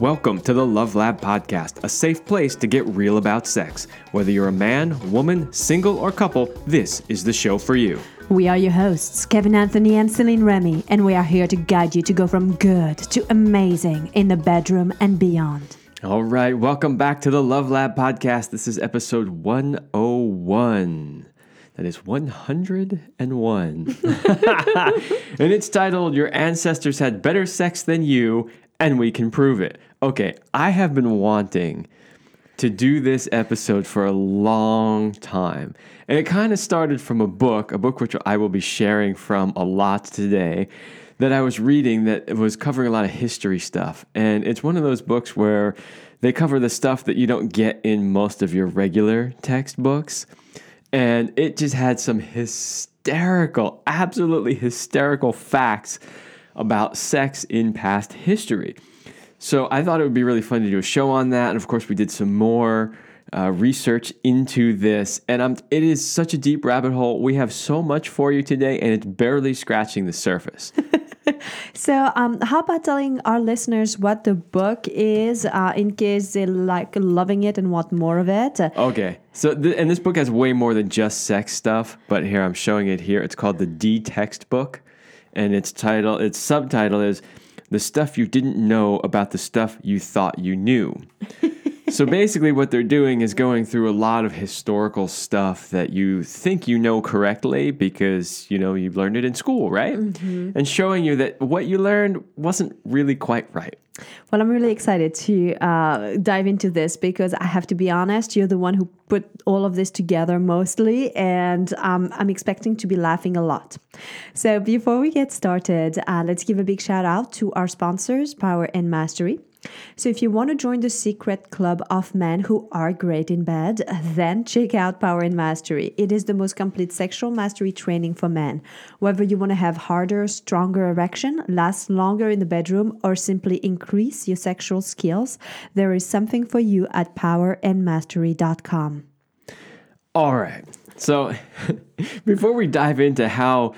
Welcome to the Love Lab Podcast, a safe place to get real about sex. Whether you're a man, woman, single, or couple, this is the show for you. We are your hosts, Kevin Anthony and Celine Remy, and we are here to guide you to go from good to amazing in the bedroom and beyond. All right, welcome back to the Love Lab Podcast. This is episode 101. That is 101. and it's titled Your Ancestors Had Better Sex Than You, and We Can Prove It. Okay, I have been wanting to do this episode for a long time. And it kind of started from a book, a book which I will be sharing from a lot today, that I was reading that was covering a lot of history stuff. And it's one of those books where they cover the stuff that you don't get in most of your regular textbooks. And it just had some hysterical, absolutely hysterical facts about sex in past history. So I thought it would be really fun to do a show on that. And of course, we did some more uh, research into this. And um, it is such a deep rabbit hole. We have so much for you today, and it's barely scratching the surface. So, um, how about telling our listeners what the book is uh, in case they like loving it and want more of it? Okay. So, th- and this book has way more than just sex stuff, but here I'm showing it here. It's called the De-Textbook, and its title, its subtitle is "The Stuff You Didn't Know About the Stuff You Thought You Knew." so basically, what they're doing is going through a lot of historical stuff that you think you know correctly because you know you've learned it in school, right? And showing you that what you learned wasn't really quite right. Well, I'm really excited to uh, dive into this because I have to be honest, you're the one who put all of this together mostly, and um, I'm expecting to be laughing a lot. So, before we get started, uh, let's give a big shout out to our sponsors, Power and Mastery. So, if you want to join the secret club of men who are great in bed, then check out Power and Mastery. It is the most complete sexual mastery training for men. Whether you want to have harder, stronger erection, last longer in the bedroom, or simply increase your sexual skills, there is something for you at powerandmastery.com. All right. So before we dive into how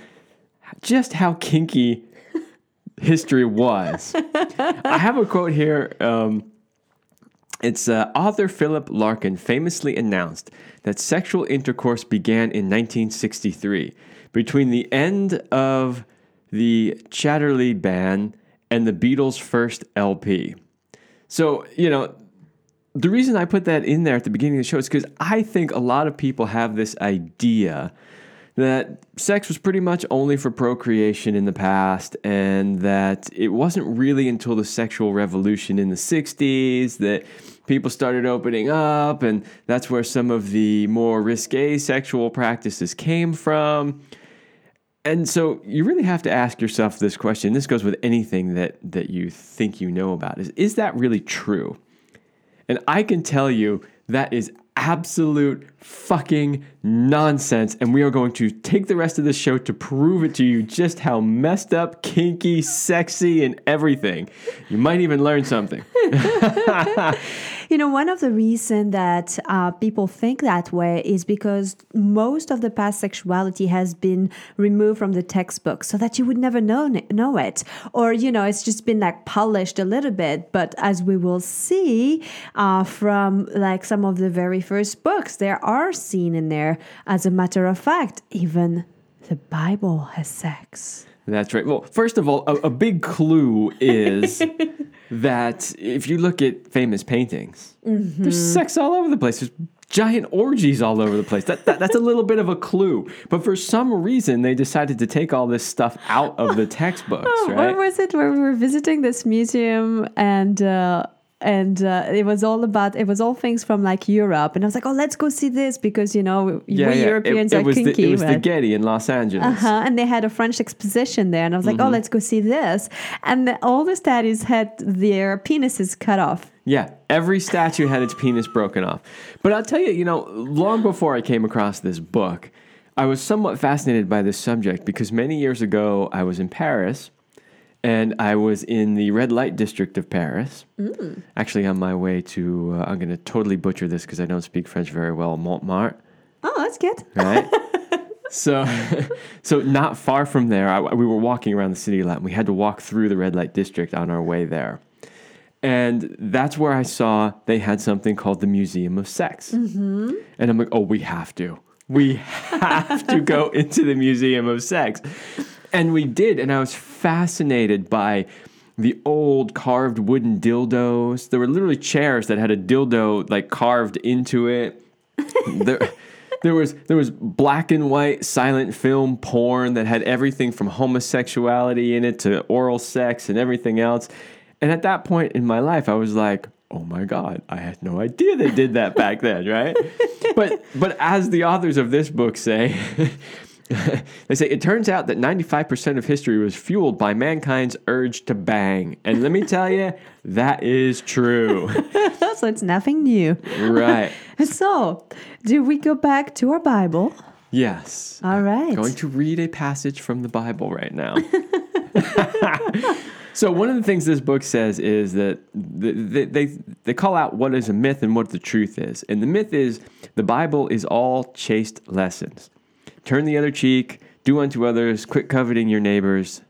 just how kinky history was, I have a quote here. Um, it's uh, author Philip Larkin famously announced that sexual intercourse began in 1963 between the end of the Chatterley ban and the Beatles' first LP. So, you know, the reason I put that in there at the beginning of the show is because I think a lot of people have this idea that sex was pretty much only for procreation in the past, and that it wasn't really until the sexual revolution in the 60s that people started opening up, and that's where some of the more risque sexual practices came from. And so you really have to ask yourself this question. This goes with anything that, that you think you know about. Is, is that really true? And I can tell you that is absolute fucking nonsense. And we are going to take the rest of the show to prove it to you just how messed up, kinky, sexy, and everything. You might even learn something. You know, one of the reasons that uh, people think that way is because most of the past sexuality has been removed from the textbook so that you would never know, know it. Or, you know, it's just been like polished a little bit. But as we will see uh, from like some of the very first books, there are seen in there, as a matter of fact, even the Bible has sex. That's right. Well, first of all, a, a big clue is that if you look at famous paintings, there's sex all over the place. There's giant orgies all over the place. That, that that's a little bit of a clue. But for some reason, they decided to take all this stuff out of the textbooks, Oh, right? Where was it? Where we were visiting this museum and. Uh, and uh, it was all about it was all things from like Europe, and I was like, "Oh, let's go see this because you know we Europeans it, it are kinky." The, it was the? Getty in Los Angeles. Uh-huh. And they had a French exposition there, and I was like, Mm-hmm. "Oh, let's go see this." And the, all the statues had their penises cut off. Yeah, every statue had its penis broken off. But I'll tell you, you know, long before I came across this book, I was somewhat fascinated by this subject because many years ago I was in Paris and I was in the red light district of Paris. Actually, on my way to, uh, I'm going to totally butcher this because I don't speak French very well, Montmartre. Oh, that's good. right? so, so not far from there, I, we were walking around the city a lot. And we had to walk through the red light district on our way there, And that's where I saw they had something called the Museum of Sex. And I'm like, oh, we have to. We have to go into the Museum of Sex. And we did. And I was fascinated by the old carved wooden dildos. There were literally chairs that had a dildo like carved into it. there, there was there was black and white silent film porn that had everything from homosexuality in it to oral sex and everything else. And at that point in my life, I was like, "Oh my god, I had no idea they did that back then, right?" but but as the authors of this book say, they say it turns out that 95% of history was fueled by mankind's urge to bang. And let me tell you, that is true. so it's nothing new. right. So, do we go back to our Bible? Yes. All right. Going to read a passage from the Bible right now. so one of the things this book says is that they, they, they call out what is a myth and what the truth is. And the myth is the Bible is all chaste lessons. Turn the other cheek, do unto others, quit coveting your neighbors,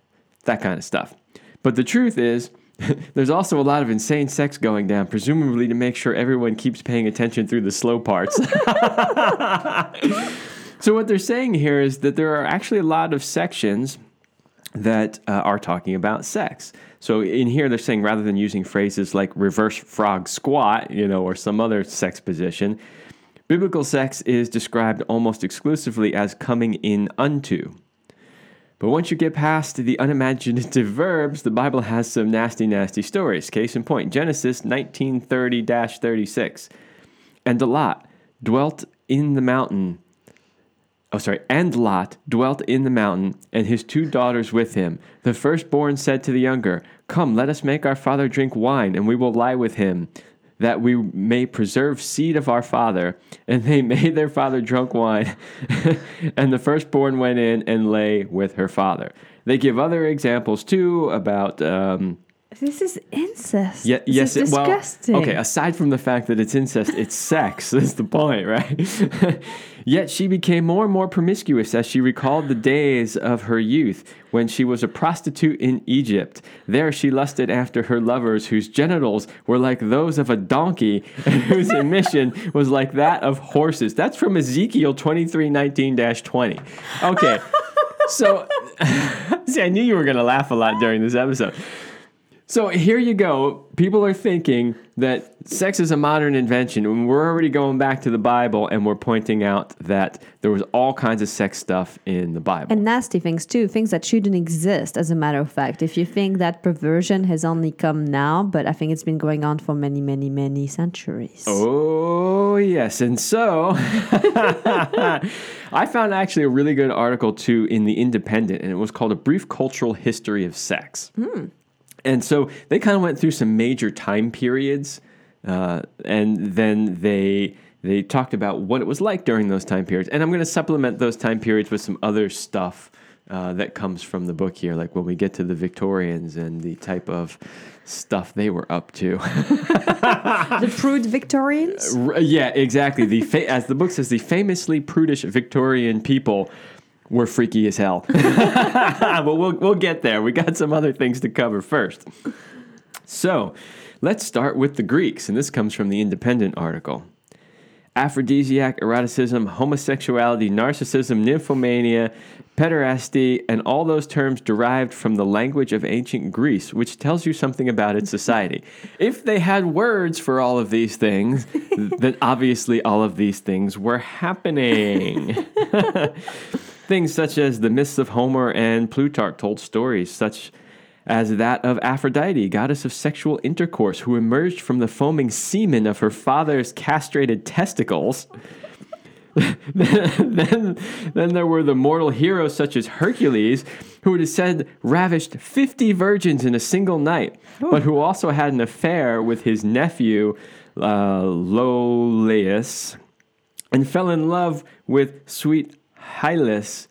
that kind of stuff. But the truth is, there's also a lot of insane sex going down, presumably to make sure everyone keeps paying attention through the slow parts. so, what they're saying here is that there are actually a lot of sections that uh, are talking about sex. So, in here, they're saying rather than using phrases like reverse frog squat, you know, or some other sex position, biblical sex is described almost exclusively as coming in unto. But once you get past the unimaginative verbs, the Bible has some nasty, nasty stories. Case in point Genesis 1930 36. And Lot dwelt in the mountain. Oh, sorry. And Lot dwelt in the mountain, and his two daughters with him. The firstborn said to the younger, Come, let us make our father drink wine, and we will lie with him that we may preserve seed of our father. And they made their father drunk wine, and the firstborn went in and lay with her father. They give other examples too about. Um, this is incest. Yeah, this yes, is it, well, disgusting. okay. Aside from the fact that it's incest, it's sex. That's the point, right? Yet she became more and more promiscuous as she recalled the days of her youth when she was a prostitute in Egypt. There she lusted after her lovers, whose genitals were like those of a donkey and whose emission was like that of horses. That's from Ezekiel 23 19 20. Okay. So, see, I knew you were going to laugh a lot during this episode. So here you go. People are thinking that sex is a modern invention, and we're already going back to the Bible, and we're pointing out that there was all kinds of sex stuff in the Bible. And nasty things too, things that shouldn't exist, as a matter of fact. If you think that perversion has only come now, but I think it's been going on for many, many, many centuries. Oh, yes. And so I found actually a really good article too in The Independent, and it was called A Brief Cultural History of Sex. Hmm. And so they kind of went through some major time periods, uh, and then they they talked about what it was like during those time periods. And I'm going to supplement those time periods with some other stuff uh, that comes from the book here, like when we get to the Victorians and the type of stuff they were up to. the prude Victorians? R- yeah, exactly. The fa- as the book says, the famously prudish Victorian people were freaky as hell. but we'll we'll get there. We got some other things to cover first. So, let's start with the Greeks, and this comes from the Independent article. Aphrodisiac, eroticism, homosexuality, narcissism, nymphomania, pederasty, and all those terms derived from the language of ancient Greece, which tells you something about its society. if they had words for all of these things, then obviously all of these things were happening. Things such as the myths of Homer and Plutarch told stories such as that of Aphrodite, goddess of sexual intercourse, who emerged from the foaming semen of her father's castrated testicles. then, then there were the mortal heroes such as Hercules, who it is said ravished 50 virgins in a single night, but who also had an affair with his nephew uh, Iolaus and fell in love with sweet Hylas,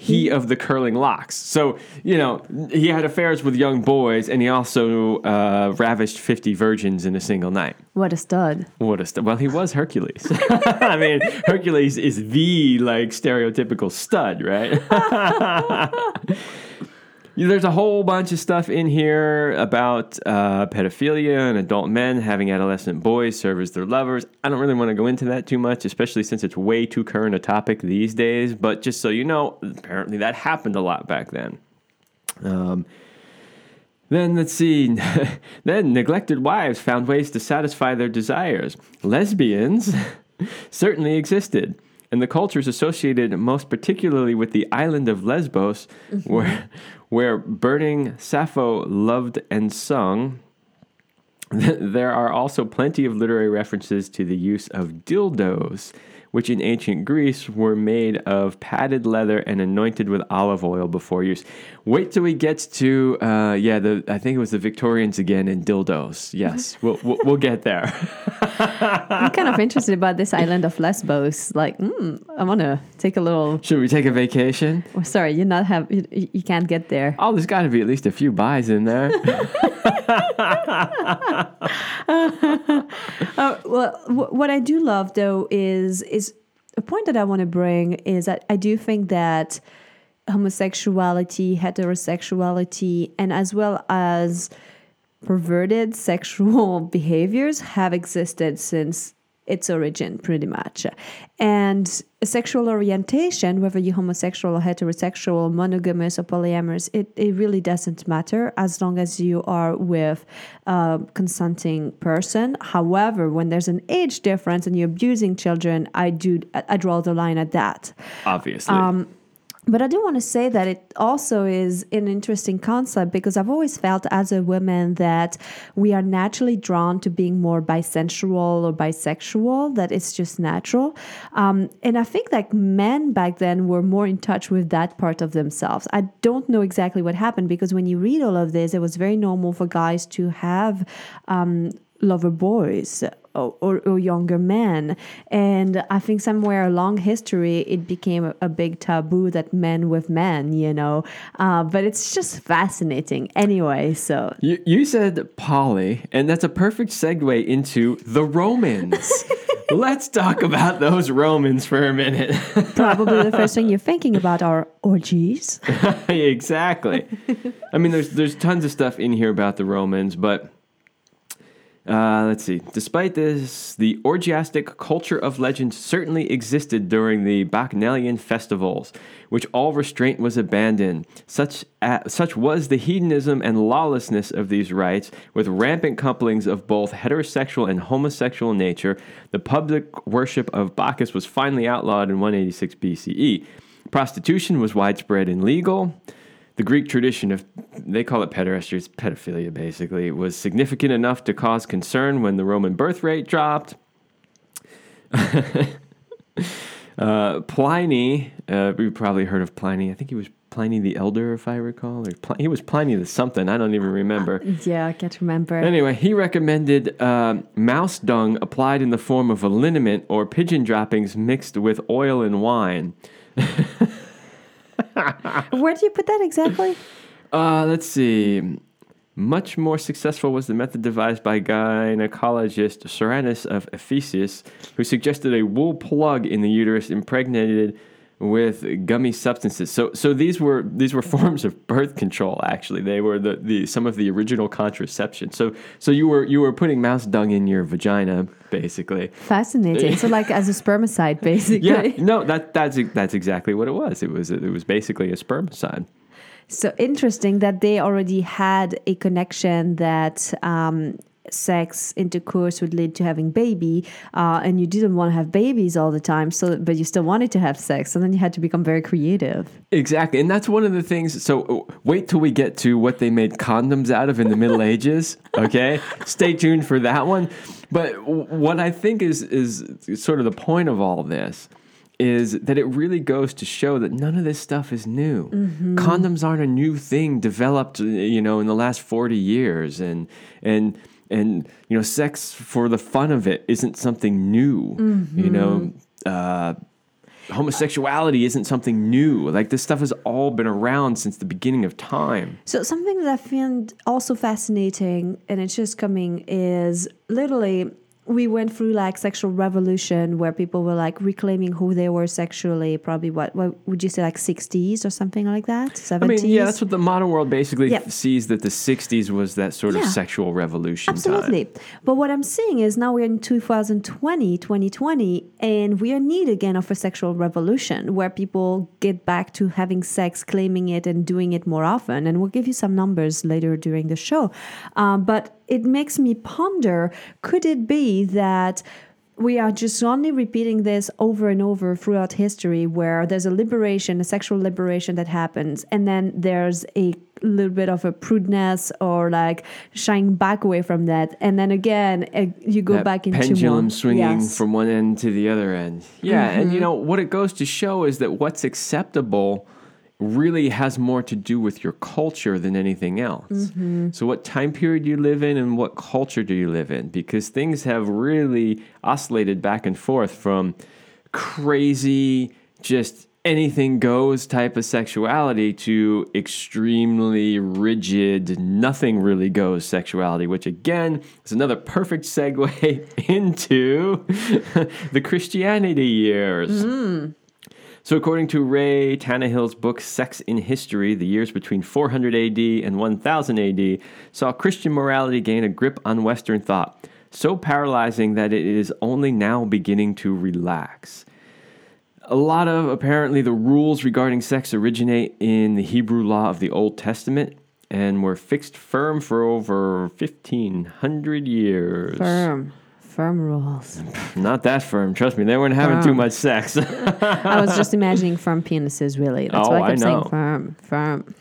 he of the curling locks. So, you know, he had affairs with young boys and he also uh, ravished 50 virgins in a single night. What a stud. What a stud. Well, he was Hercules. I mean, Hercules is the like stereotypical stud, right? There's a whole bunch of stuff in here about uh, pedophilia and adult men having adolescent boys serve as their lovers. I don't really want to go into that too much, especially since it's way too current a topic these days. But just so you know, apparently that happened a lot back then. Um, then let's see. then neglected wives found ways to satisfy their desires. Lesbians certainly existed. And the cultures associated most particularly with the island of Lesbos, where, where burning Sappho loved and sung, there are also plenty of literary references to the use of dildos which in ancient Greece were made of padded leather and anointed with olive oil before use. Wait till we get to uh, yeah, the I think it was the Victorians again and dildos. Yes, we'll, we'll, we'll get there. I'm kind of interested about this island of Lesbos. Like, mm, I want to take a little. Should we take a vacation? Oh, sorry, you not have you, you can't get there. Oh, there's got to be at least a few buys in there. uh, well, w- what I do love though is is a point that I want to bring is that I do think that homosexuality, heterosexuality, and as well as perverted sexual behaviors have existed since its origin, pretty much. And sexual orientation, whether you're homosexual or heterosexual, monogamous or polyamorous, it, it really doesn't matter as long as you are with a consenting person. However, when there's an age difference and you're abusing children, I do I draw the line at that. Obviously. Um, but I do want to say that it also is an interesting concept because I've always felt as a woman that we are naturally drawn to being more bisensual or bisexual, that it's just natural. Um, and I think like men back then were more in touch with that part of themselves. I don't know exactly what happened because when you read all of this, it was very normal for guys to have. Um, lover boys or, or, younger men. And I think somewhere along history, it became a, a big taboo that men with men, you know. Uh, but it's just fascinating anyway. So you, you said poly, and that's a perfect segue into the Romans. Let's talk about those Romans for a minute. Probably the first thing you're thinking about are orgies. exactly. I mean, there's there's tons of stuff in here about the Romans, but uh, let's see. Despite this, the orgiastic culture of legend certainly existed during the Bacchanalian festivals, which all restraint was abandoned. Such, uh, such was the hedonism and lawlessness of these rites, with rampant couplings of both heterosexual and homosexual nature. The public worship of Bacchus was finally outlawed in 186 BCE. Prostitution was widespread and legal the Greek tradition of, they call it pederasty, it's pedophilia basically, was significant enough to cause concern when the Roman birth rate dropped. uh, Pliny, uh, we probably heard of Pliny. I think he was Pliny the Elder, if I recall, or Pl- he was Pliny the something. I don't even remember. Yeah, I can't remember. Anyway, he recommended uh, mouse dung applied in the form of a liniment or pigeon droppings mixed with oil and wine. Where do you put that exactly? Uh, let's see. Much more successful was the method devised by gynecologist Soranus of Ephesus, who suggested a wool plug in the uterus impregnated with gummy substances. So, so these were these were forms of birth control. Actually, they were the, the some of the original contraception. So, so you were you were putting mouse dung in your vagina, basically. Fascinating. so, like as a spermicide, basically. Yeah. No, that that's that's exactly what it was. It was it was basically a spermicide. So interesting that they already had a connection that um, sex intercourse would lead to having baby uh, and you didn't want to have babies all the time so but you still wanted to have sex and then you had to become very creative exactly and that's one of the things so uh, wait till we get to what they made condoms out of in the middle ages okay stay tuned for that one but what i think is is sort of the point of all this is that it really goes to show that none of this stuff is new. Mm-hmm. Condoms aren't a new thing developed, you know, in the last 40 years and and and you know sex for the fun of it isn't something new mm-hmm. you know? Uh, homosexuality isn't something new. Like this stuff has all been around since the beginning of time. So something that i find also fascinating and it's just coming is literally we went through like sexual revolution where people were like reclaiming who they were sexually. Probably what what would you say like sixties or something like that? I Seventies. mean, yeah, that's what the modern world basically Yeah. sees that the 60s was that sort of sexual revolution time. Absolutely. But what I'm seeing is now we're in 2020, 2020, and we are in need again of a sexual revolution where people get back to having sex, claiming it, and doing it more often. And we'll give you some numbers later during the show. Um, but it makes me ponder could it be that we are just only repeating this over and over throughout history where there's a liberation, a sexual liberation that happens, and then there's a little bit of a prudeness or like shying back away from that. And then again, uh, you go that back into pendulum swinging Yes. Mm-hmm. from one end to the other end. Yeah, and you know what it goes to show is that what's acceptable really has more to do with your culture than anything else. Mm-hmm. So what time period do you live in and what culture do you live in because things have really oscillated back and forth from crazy just anything goes type of sexuality to extremely rigid, nothing really goes sexuality, which again is another perfect segue into the Christianity years. So, according to Reay Tannahill's book Sex in History, the years between 400 AD and 1000 AD saw Christian morality gain a grip on Western thought, so paralyzing that it is only now beginning to relax. A lot of apparently the rules regarding sex originate in the Hebrew law of the Old Testament and were fixed firm for over 1500 years. Firm. Firm rules. Not that firm, trust me, they weren't having too much sex. I was just imagining firm penises, really. That's Oh, why I I kept saying know. firm, firm.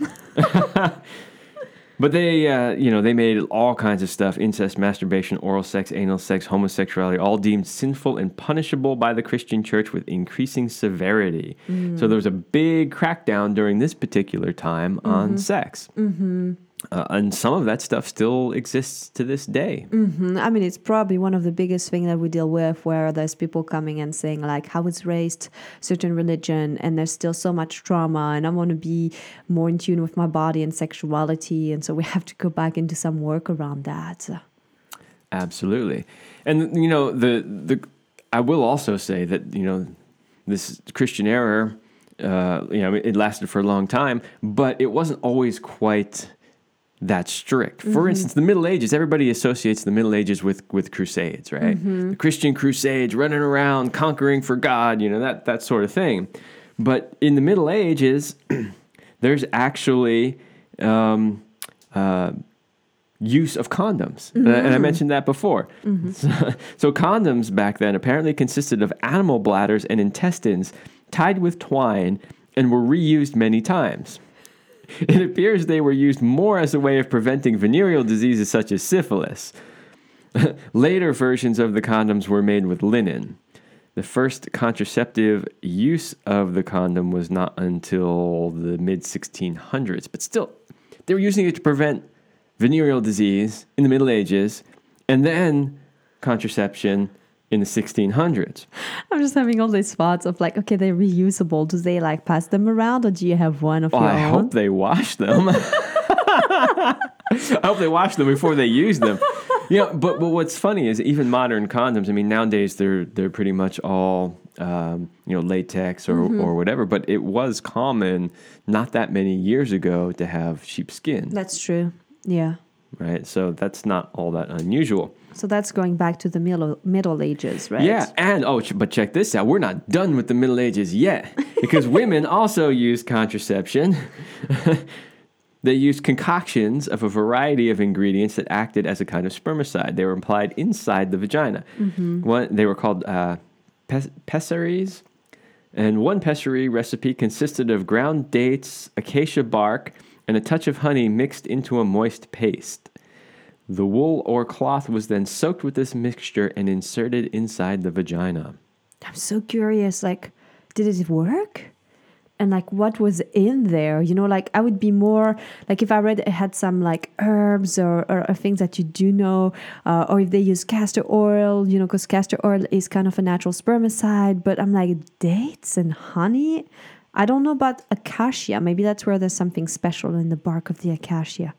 But they, uh, you know, they made all kinds of stuff incest, masturbation, oral sex, anal sex, homosexuality, all deemed sinful and punishable by the Christian church with increasing severity. So there was a big crackdown during this particular time on sex. Mm-hmm. Uh, and some of that stuff still exists to this day. Mhm. I mean, it's probably one of the biggest things that we deal with where there's people coming and saying, like, how was raised certain religion, and there's still so much trauma, and I want to be more in tune with my body and sexuality. And so we have to go back into some work around that. Absolutely, and you know the the I will also say that you know this Christian era, uh, you know, it lasted for a long time, but it wasn't always quite that strict. For instance, the Middle Ages, everybody associates the Middle Ages with with crusades, right? The Christian crusades, running around conquering for God, you know that that sort of thing. But in the Middle Ages, there's actually um, uh, use of condoms. Uh, and I mentioned that before. So, so condoms back then apparently consisted of animal bladders and intestines tied with twine and were reused many times. It appears they were used more as a way of preventing venereal diseases such as syphilis. Later versions of the condoms were made with linen. The first contraceptive use of the condom was not until the mid 1600s, but still, they were using it to prevent venereal disease in the Middle Ages and then contraception in the 1600s. I'm just having all these thoughts of like, okay, they're reusable. Do they like pass them around, or do you have one of Oh, your I own? hope they wash them. I hope they wash them before they use them. You know, but, but what's funny is even modern condoms. I mean, nowadays they're they're pretty much all um, you know latex or Mm-hmm. or whatever. But it was common not that many years ago to have sheepskin, That's true. Yeah. Right? So that's not all that unusual. So that's going back to the middle Middle Ages, right? Yeah, and oh, but check this out. We're not done with the Middle Ages yet because women also used contraception. they used concoctions of a variety of ingredients that acted as a kind of spermicide. They were applied inside the vagina. One, they were called uh, pes- pessaries. And one pessary recipe consisted of ground dates, acacia bark, and a touch of honey mixed into a moist paste. The wool or cloth was then soaked with this mixture and inserted inside the vagina. I'm so curious. Like, did it work? And like, what was in there? You know, like I would be more like if I read it had some like herbs or, or, or things that you do know, uh, or if they use castor oil, you know, because castor oil is kind of a natural spermicide. But I'm like dates and honey. I don't know about acacia. Maybe that's where there's something special in the bark of the acacia.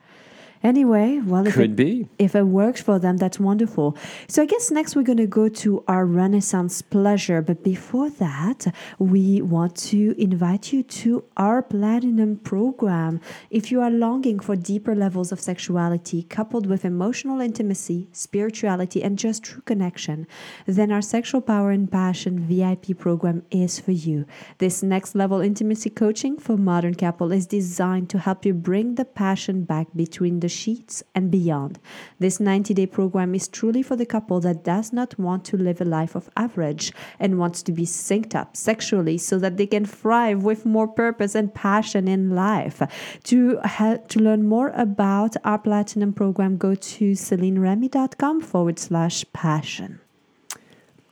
Anyway, well, if Could it, be. if it works for them, that's wonderful. So I guess next we're going to go to our Renaissance pleasure. But before that, we want to invite you to our Platinum program. If you are longing for deeper levels of sexuality coupled with emotional intimacy, spirituality, and just true connection, then our Sexual Power and Passion VIP program is for you. This next level intimacy coaching for modern couple is designed to help you bring the passion back between the sheets and beyond. This 90 day program is truly for the couple that does not want to live a life of average and wants to be synced up sexually so that they can thrive with more purpose and passion in life. To, ha- to learn more about our platinum program, go to CelineRemy.com forward slash passion.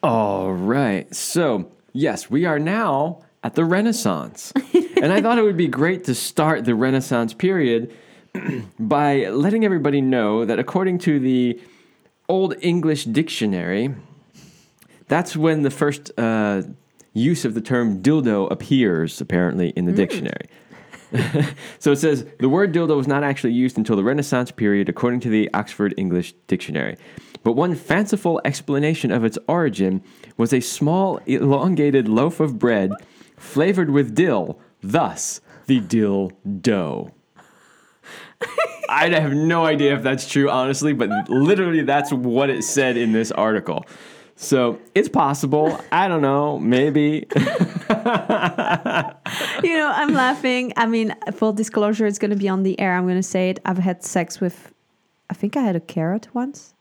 All right. So, yes, we are now at the Renaissance. and I thought it would be great to start the Renaissance period by letting everybody know that according to the Old English Dictionary, that's when the first uh, use of the term dildo appears, apparently, in the dictionary. so it says the word dildo was not actually used until the Renaissance period, according to the Oxford English Dictionary. But one fanciful explanation of its origin was a small, elongated loaf of bread flavored with dill, thus, the dill dough. I have no idea if that's true, honestly, but literally that's what it said in this article. So it's possible. I don't know. Maybe. you know, I'm laughing. I mean, full disclosure, it's going to be on the air. I'm going to say it. I've had sex with, I think I had a carrot once.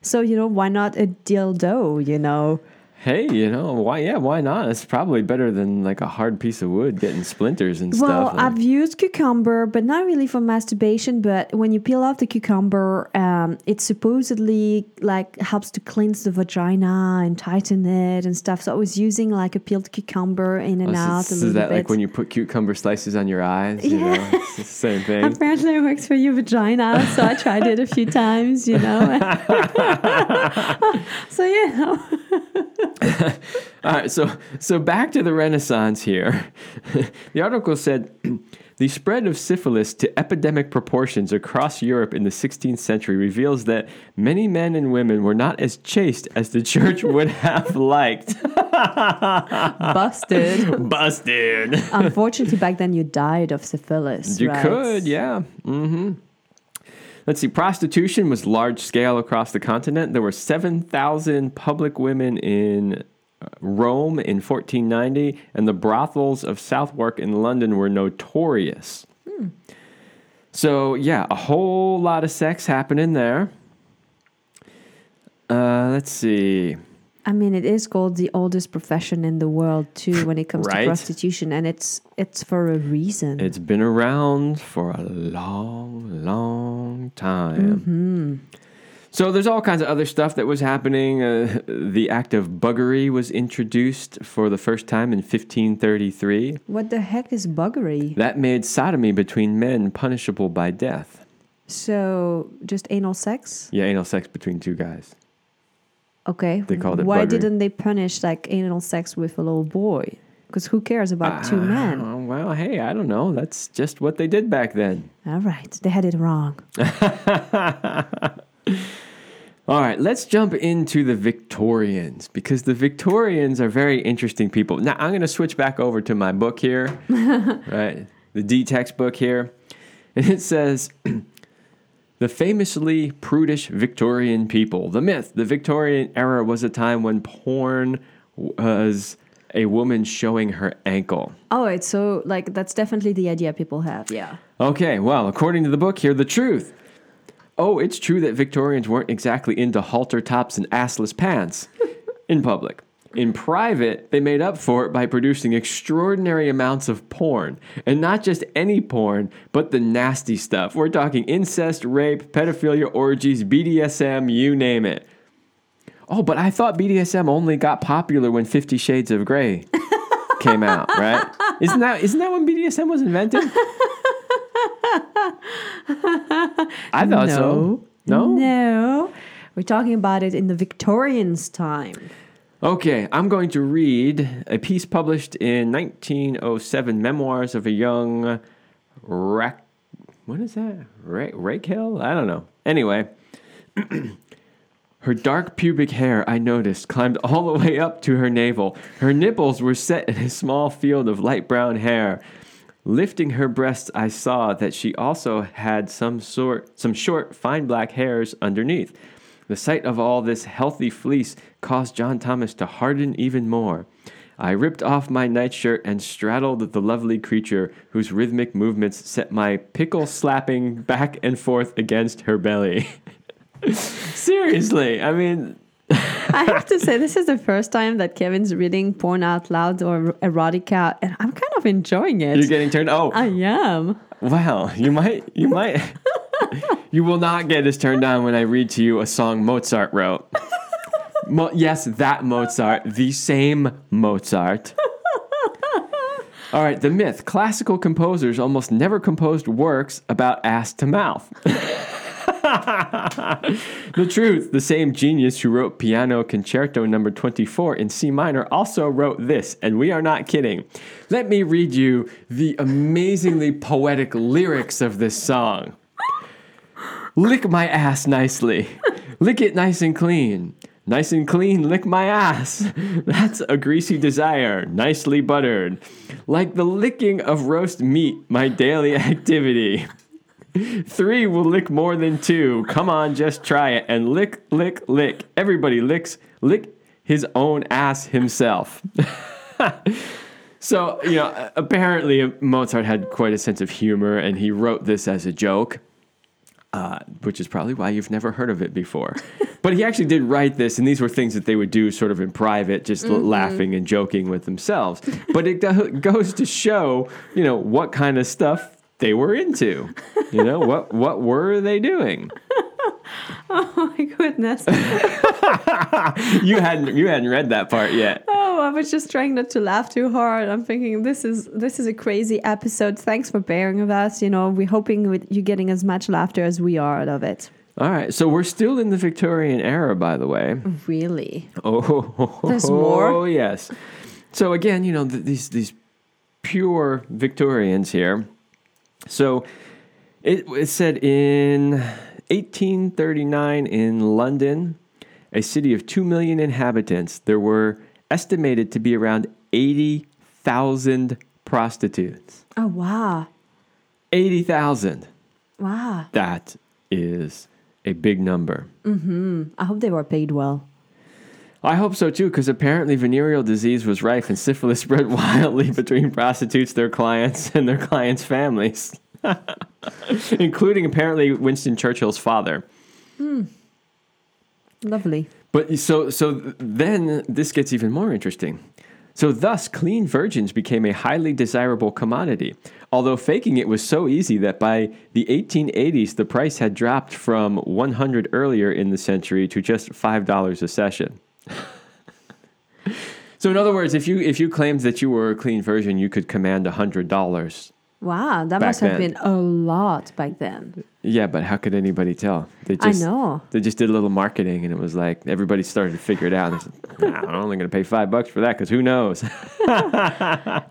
So, you know, why not a dildo, you know? Hey, you know, why? Yeah, why not? It's probably better than like a hard piece of wood getting splinters and Well, stuff. I've used cucumber, but not really for masturbation. But when you peel off the cucumber, um, it supposedly like helps to cleanse the vagina and tighten it and stuff. So I was using like a peeled cucumber in and Oh, so- out so is that bit. like when you put cucumber slices on your eyes? You know, it's the same thing. Apparently, it works for your vagina, so I tried it a few times, you know. so know, All right, so so back to the Renaissance here. the article said the spread of syphilis to epidemic proportions across Europe in the 16th century reveals that many men and women were not as chaste as the church would have liked. busted. Busted. Unfortunately, back then you died of syphilis. You right? could, yeah. hmm Let's see. Prostitution was large scale across the continent. There were 7,000 public women in uh, Rome in 1490, and the brothels of Southwark in London were notorious. So, yeah, a whole lot of sex happening there. Uh, let's see. I mean, it is called the oldest profession in the world too when it comes Right. to prostitution, and it's it's for a reason. It's been around for a long, long time. So there's all kinds of other stuff that was happening. Uh, the act of buggery was introduced for the first time in 1533. what the heck is buggery? That made sodomy between men punishable by death. So just anal sex? Yeah, anal sex between two guys. Okay. They called it Why didn't they punish like anal sex with a little boy? Because who cares about two men? Uh, well, hey, I don't know. That's just what they did back then. All right, they had it wrong. All right, let's jump into the Victorians because the Victorians are very interesting people. Now, I'm going to switch back over to my book here, right? The De-Textbook here. And it says the famously prudish Victorian people. The myth the Victorian era was a time when porn was a woman showing her ankle. Oh, it's so like that's definitely the idea people have. Yeah. Okay, well, according to the book here, the truth. Oh, it's true that Victorians weren't exactly into halter tops and assless pants in public. In private, they made up for it by producing extraordinary amounts of porn. And not just any porn, but the nasty stuff. We're talking incest, rape, pedophilia, orgies, BDSM, you name it. Oh, but I thought BDSM only got popular when Fifty Shades of Grey came out, right? Isn't that isn't that when BDSM was invented? I thought so. No? No. We're talking about it in the Victorians' time. Okay, I'm going to read a piece published in 1907 Memoirs of a Young Rac- what is that? Ra- Raquel? I don't know. Anyway, her dark pubic hair, I noticed, climbed all the way up to her navel. Her nipples were set in a small field of light brown hair. Lifting her breasts, I saw that she also had some sort, some short, fine black hairs underneath. The sight of all this healthy fleece caused John Thomas to harden even more. I ripped off my nightshirt and straddled the lovely creature, whose rhythmic movements set my pickle slapping back and forth against her belly. Seriously, I mean, I have to say, this is the first time that Kevin's reading porn out loud or erotica, and I'm kind of enjoying it. you're getting turned. Oh, I am. Well, you might, you might, you will not get as turned on when I read to you a song Mozart wrote. Mo- yes, that Mozart, the same Mozart. All right, the myth classical composers almost never composed works about ass to mouth. the truth the same genius who wrote Piano Concerto number 24 in C minor also wrote this, and we are not kidding. Let me read you the amazingly poetic lyrics of this song. Lick my ass nicely. Lick it nice and clean. Nice and clean, lick my ass. That's a greasy desire, nicely buttered. Like the licking of roast meat, my daily activity. Three will lick more than two. Come on, just try it. And lick, lick, lick. Everybody licks, lick his own ass himself. so, you know, apparently Mozart had quite a sense of humor and he wrote this as a joke. Uh, which is probably why you've never heard of it before. But he actually did write this, and these were things that they would do sort of in private, just l- mm-hmm. laughing and joking with themselves. But it go- goes to show, you know, what kind of stuff they were into. You know, what what were they doing? Oh my goodness. You hadn't you hadn't read that part yet. Oh, I was just trying not to laugh too hard. I'm thinking this is this is a crazy episode. Thanks for bearing with us. You know, we're hoping with you getting as much laughter as we are out of it. All right, so we're still in the Victorian era, by the way. Really? Oh, There's more? Oh, yes. So again, you know th- these these pure Victorians here. So it, it said in 1839 in London, a city of two million inhabitants, there were estimated to be around 80,000 prostitutes. Oh wow. 80,000. Wow. That is a big number. Mm-hmm. I hope they were paid well. I hope so too, because apparently venereal disease was rife and syphilis spread wildly between prostitutes, their clients, and their clients' families, including apparently Winston Churchill's father. Hmm. Lovely. But so so then this gets even more interesting. So thus clean virgins became a highly desirable commodity. Although faking it was so easy that by the 1880s the price had dropped from 100 earlier in the century to just $5 a session. so in other words, if you if you claimed that you were a clean virgin, you could command $100. Wow, that must have then. been a lot back then. Yeah, but how could anybody tell? They I just, know. They just did a little marketing, and it was like everybody started to figure it out. Said, nah, I'm only going to pay five bucks for that because who knows?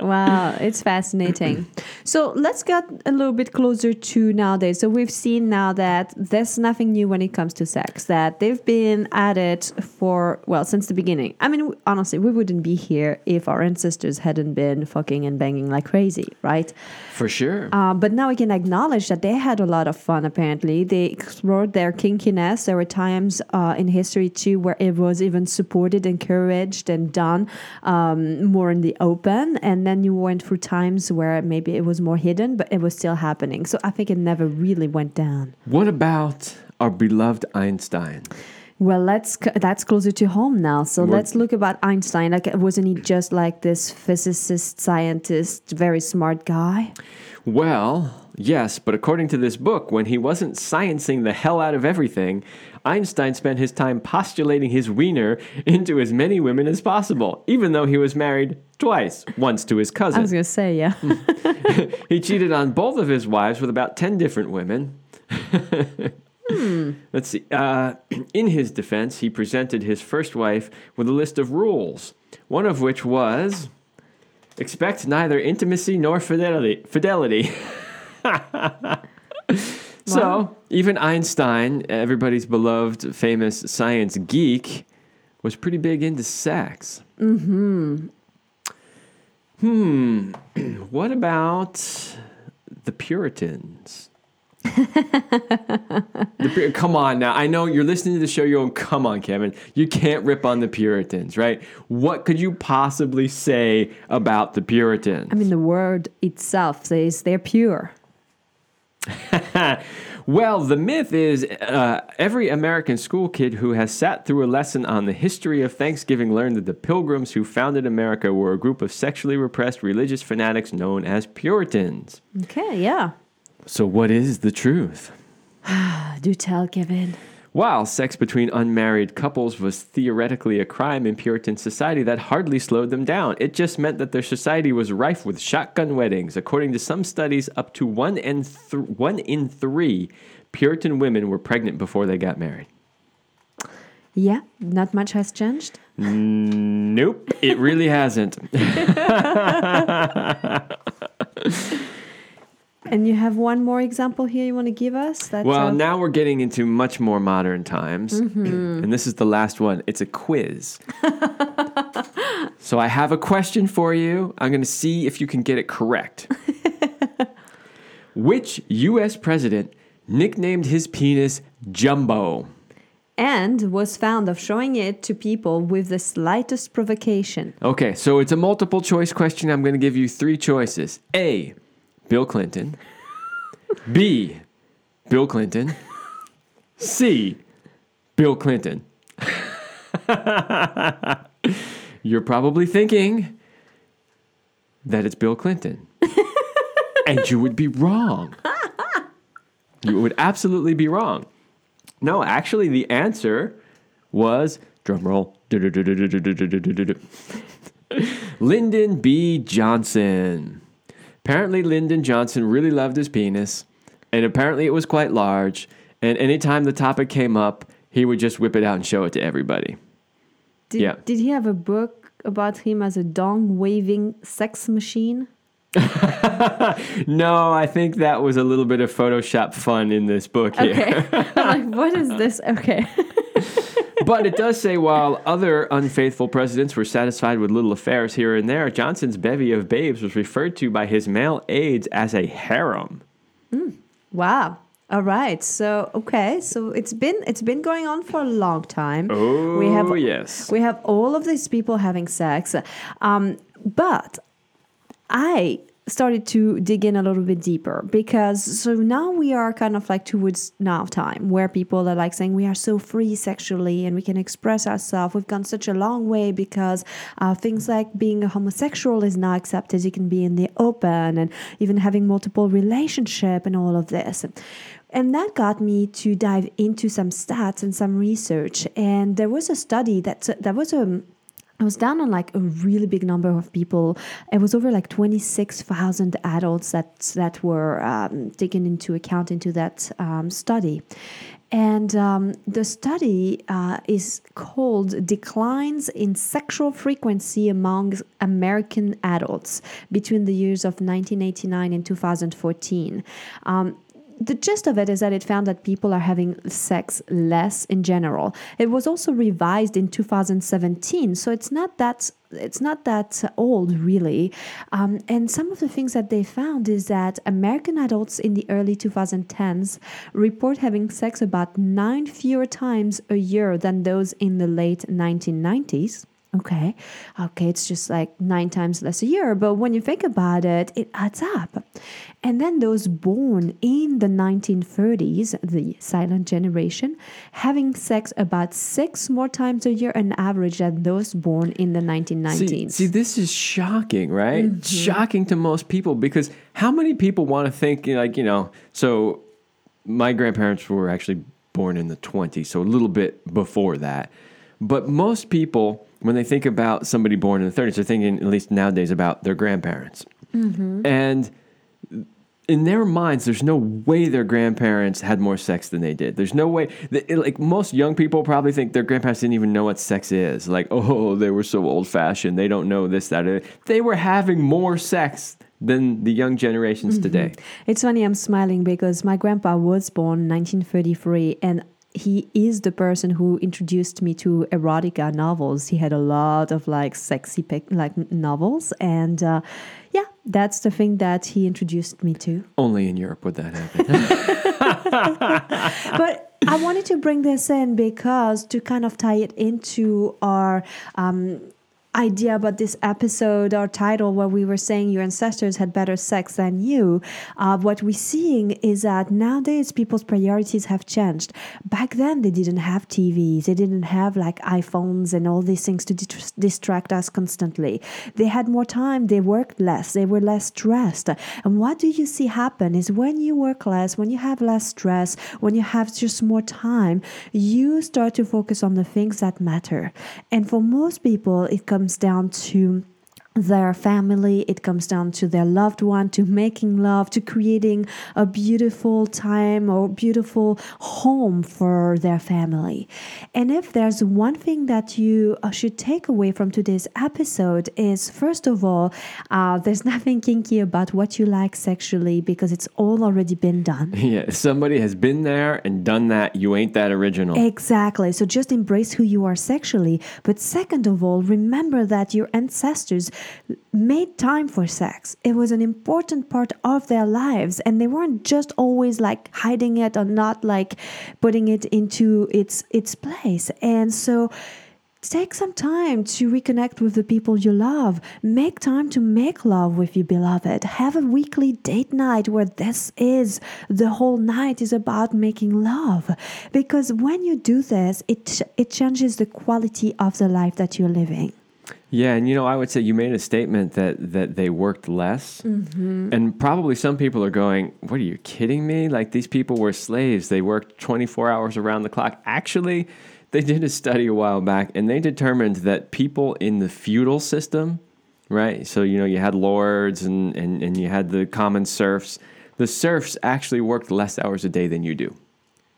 Wow, it's fascinating. So let's get a little bit closer to nowadays. So we've seen now that there's nothing new when it comes to sex, that they've been at it for, well, since the beginning. I mean, honestly, we wouldn't be here if our ancestors hadn't been fucking and banging like crazy, right? For sure. Uh, but now we can acknowledge that they had a lot of fun, apparently. They explored their kinkiness. There were times uh, in history, too, where it was even supported, encouraged, and done um, more in the open. And then you went through times where maybe it was more hidden, but it was still happening. So I think it never really went down. what about our beloved Einstein? Well, let's that's closer to home now. So let's look about Einstein. Like, wasn't he just like this physicist, scientist, very smart guy? Well, yes, but according to this book, when he wasn't sciencing the hell out of everything, Einstein spent his time postulating his wiener into as many women as possible, even though he was married twice, once to his cousin. I was gonna say, yeah. He cheated on both of his wives with about 10 different women. Let's see. Uh, in his defense, he presented his first wife with a list of rules, one of which was expect neither intimacy nor fidelity. Fidelity. So even Einstein, everybody's beloved famous science geek, was pretty big into sex. Mm-hmm. Hmm. What about the Puritans? the, Pur- come on now. I know you're listening to the show. You're going, come on, Kevin. You can't rip on the Puritans, right? What could you possibly say about the Puritans? I mean, the word itself says they're pure. well, the myth is uh, every American school kid who has sat through a lesson on the history of Thanksgiving learned that the pilgrims who founded America were a group of sexually repressed religious fanatics known as Puritans. Okay, yeah. So, what is the truth? Do tell, Kevin. While sex between unmarried couples was theoretically a crime in Puritan society, that hardly slowed them down. It just meant that their society was rife with shotgun weddings. According to some studies, up to one in, th- one in three Puritan women were pregnant before they got married. Yeah, not much has changed. Nope, it really hasn't. And you have one more example here you want to give us? That's Well, uh, now we're getting into much more modern times. And this is the last one. It's a quiz. so I have a question for you. I'm going to see if you can get it correct. Which U.S. president nicknamed his penis Jumbo? and was found of showing it to people with the slightest provocation. Okay, so it's a multiple choice question. I'm going to give you three choices A, Bill Clinton. B, Bill Clinton. C, Bill Clinton. You're probably thinking that it's Bill Clinton. and you would be wrong. You would absolutely be wrong. No, actually, the answer was drumroll. Lyndon B. Johnson. Apparently, Lyndon Johnson really loved his penis, and apparently, it was quite large. And anytime the topic came up, he would just whip it out and show it to everybody. Did, Yeah. did he have a book about him as a dong waving sex machine? No, I think that was a little bit of Photoshop fun in this book here. Okay. I'm like, what is this? Okay. But it does say while other unfaithful presidents were satisfied with little affairs here and there, Johnson's bevy of babes was referred to by his male aides as a harem. Wow. All right. So okay. So it's been it's been going on for a long time. Oh, we have yes. we have all of these people having sex, um, but I started to dig in a little bit deeper because so now we are kind of like towards now time where people are like saying we are so free sexually and we can express ourselves. We've gone such a long way because uh, things like being a homosexual is now accepted. You can be in the open and even having multiple relationship and all of this. And that got me to dive into some stats and some research. And there was a study that that was a I was down on like a really big number of people. It was over like 26,000 adults that that were um, taken into account into that um, study. And um, the study uh, is called Declines in Sexual Frequency Among American Adults between the years of 1989 and 2014. Um, the gist of it is that it found that people are having sex less in general. It was also revised in 2017, so it's not that it's not that old really. Um, and some of the things that they found is that American adults in the early 2010s report having sex about nine fewer times a year than those in the late 1990s. Okay, okay, it's just like nine times less a year, but when you think about it, it adds up. And then those born in the 1930s, the silent generation, having sex about six more times a year on average than those born in the 1990s. See, see, this is shocking, right? It's Shocking to most people because how many people want to think, like, you know, so my grandparents were actually born in the 20s, so a little bit before that. But most people, when they think about somebody born in the 30s, they're thinking, at least nowadays, about their grandparents. Mm-hmm. And in their minds, there's no way their grandparents had more sex than they did. There's no way. that, Like most young people probably think their grandparents didn't even know what sex is. Like, oh, they were so old fashioned. They don't know this, that. They were having more sex than the young generations mm-hmm. today. It's funny, I'm smiling because my grandpa was born 1933 and he is the person who introduced me to erotica novels. He had a lot of like sexy like novels, and uh, yeah, that's the thing that he introduced me to. Only in Europe would that happen. but I wanted to bring this in because to kind of tie it into our um, idea about this episode or title where we were saying your ancestors had better sex than you uh, what we're seeing is that nowadays people's priorities have changed. Back then they didn't have tvs they didn't have like iphones and all these things to distract us constantly. They had more time. They worked less. They were less stressed. And what do you see happen is when you work less when you have less stress when you have just more time you start to focus on the things that matter. And for most people it comes comes down to their family, it comes down to their loved one, to making love, to creating a beautiful time or beautiful home for their family. And if there's one thing that you uh, should take away from today's episode is first of all, uh, there's nothing kinky about what you like sexually because it's all already been done. Yeah, somebody has been there and done that, you ain't that original. Exactly. So just embrace who you are sexually. But second of all, remember that your ancestors made time for sex. It was an important part of their lives, and they weren't just always like hiding it or not like putting it into its its place. And so Take some time to reconnect with the people you love. Make time to make love with your beloved. Have a weekly date night where this is the whole night is about making love. Because when you do this, it it changes the quality of the life that you're living. Yeah, and you know, I would say you made a statement that that they worked less, Mm-hmm. and probably some people are going, "What are you kidding me? Like these people were slaves; they worked twenty four hours around the clock." Actually, they did a study a while back, and they determined that people in the feudal system, right? So you know, you had lords and and, and you had the common serfs. The serfs actually worked less hours a day than you do.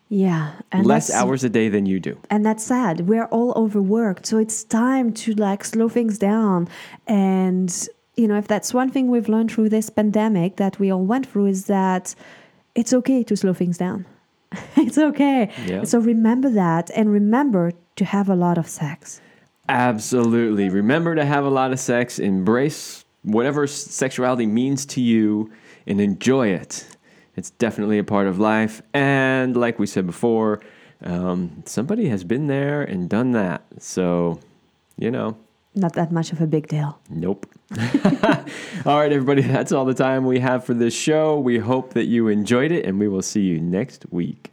Yeah, and less hours a day than you do. and that's sad we're all overworked so it's time to like slow things down and you know if that's one thing we've learned through this pandemic that we all went through is that it's okay to slow things down it's okay Yeah. so remember that and remember to have a lot of sex Absolutely. Remember to have a lot of sex, embrace whatever sexuality means to you, and enjoy it. It's definitely a part of life. And like we said before, um, somebody has been there and done that. So, you know, not that much of a big deal Nope. all right, everybody, that's all the time we have for this show. We hope that you enjoyed it, and we will see you next week.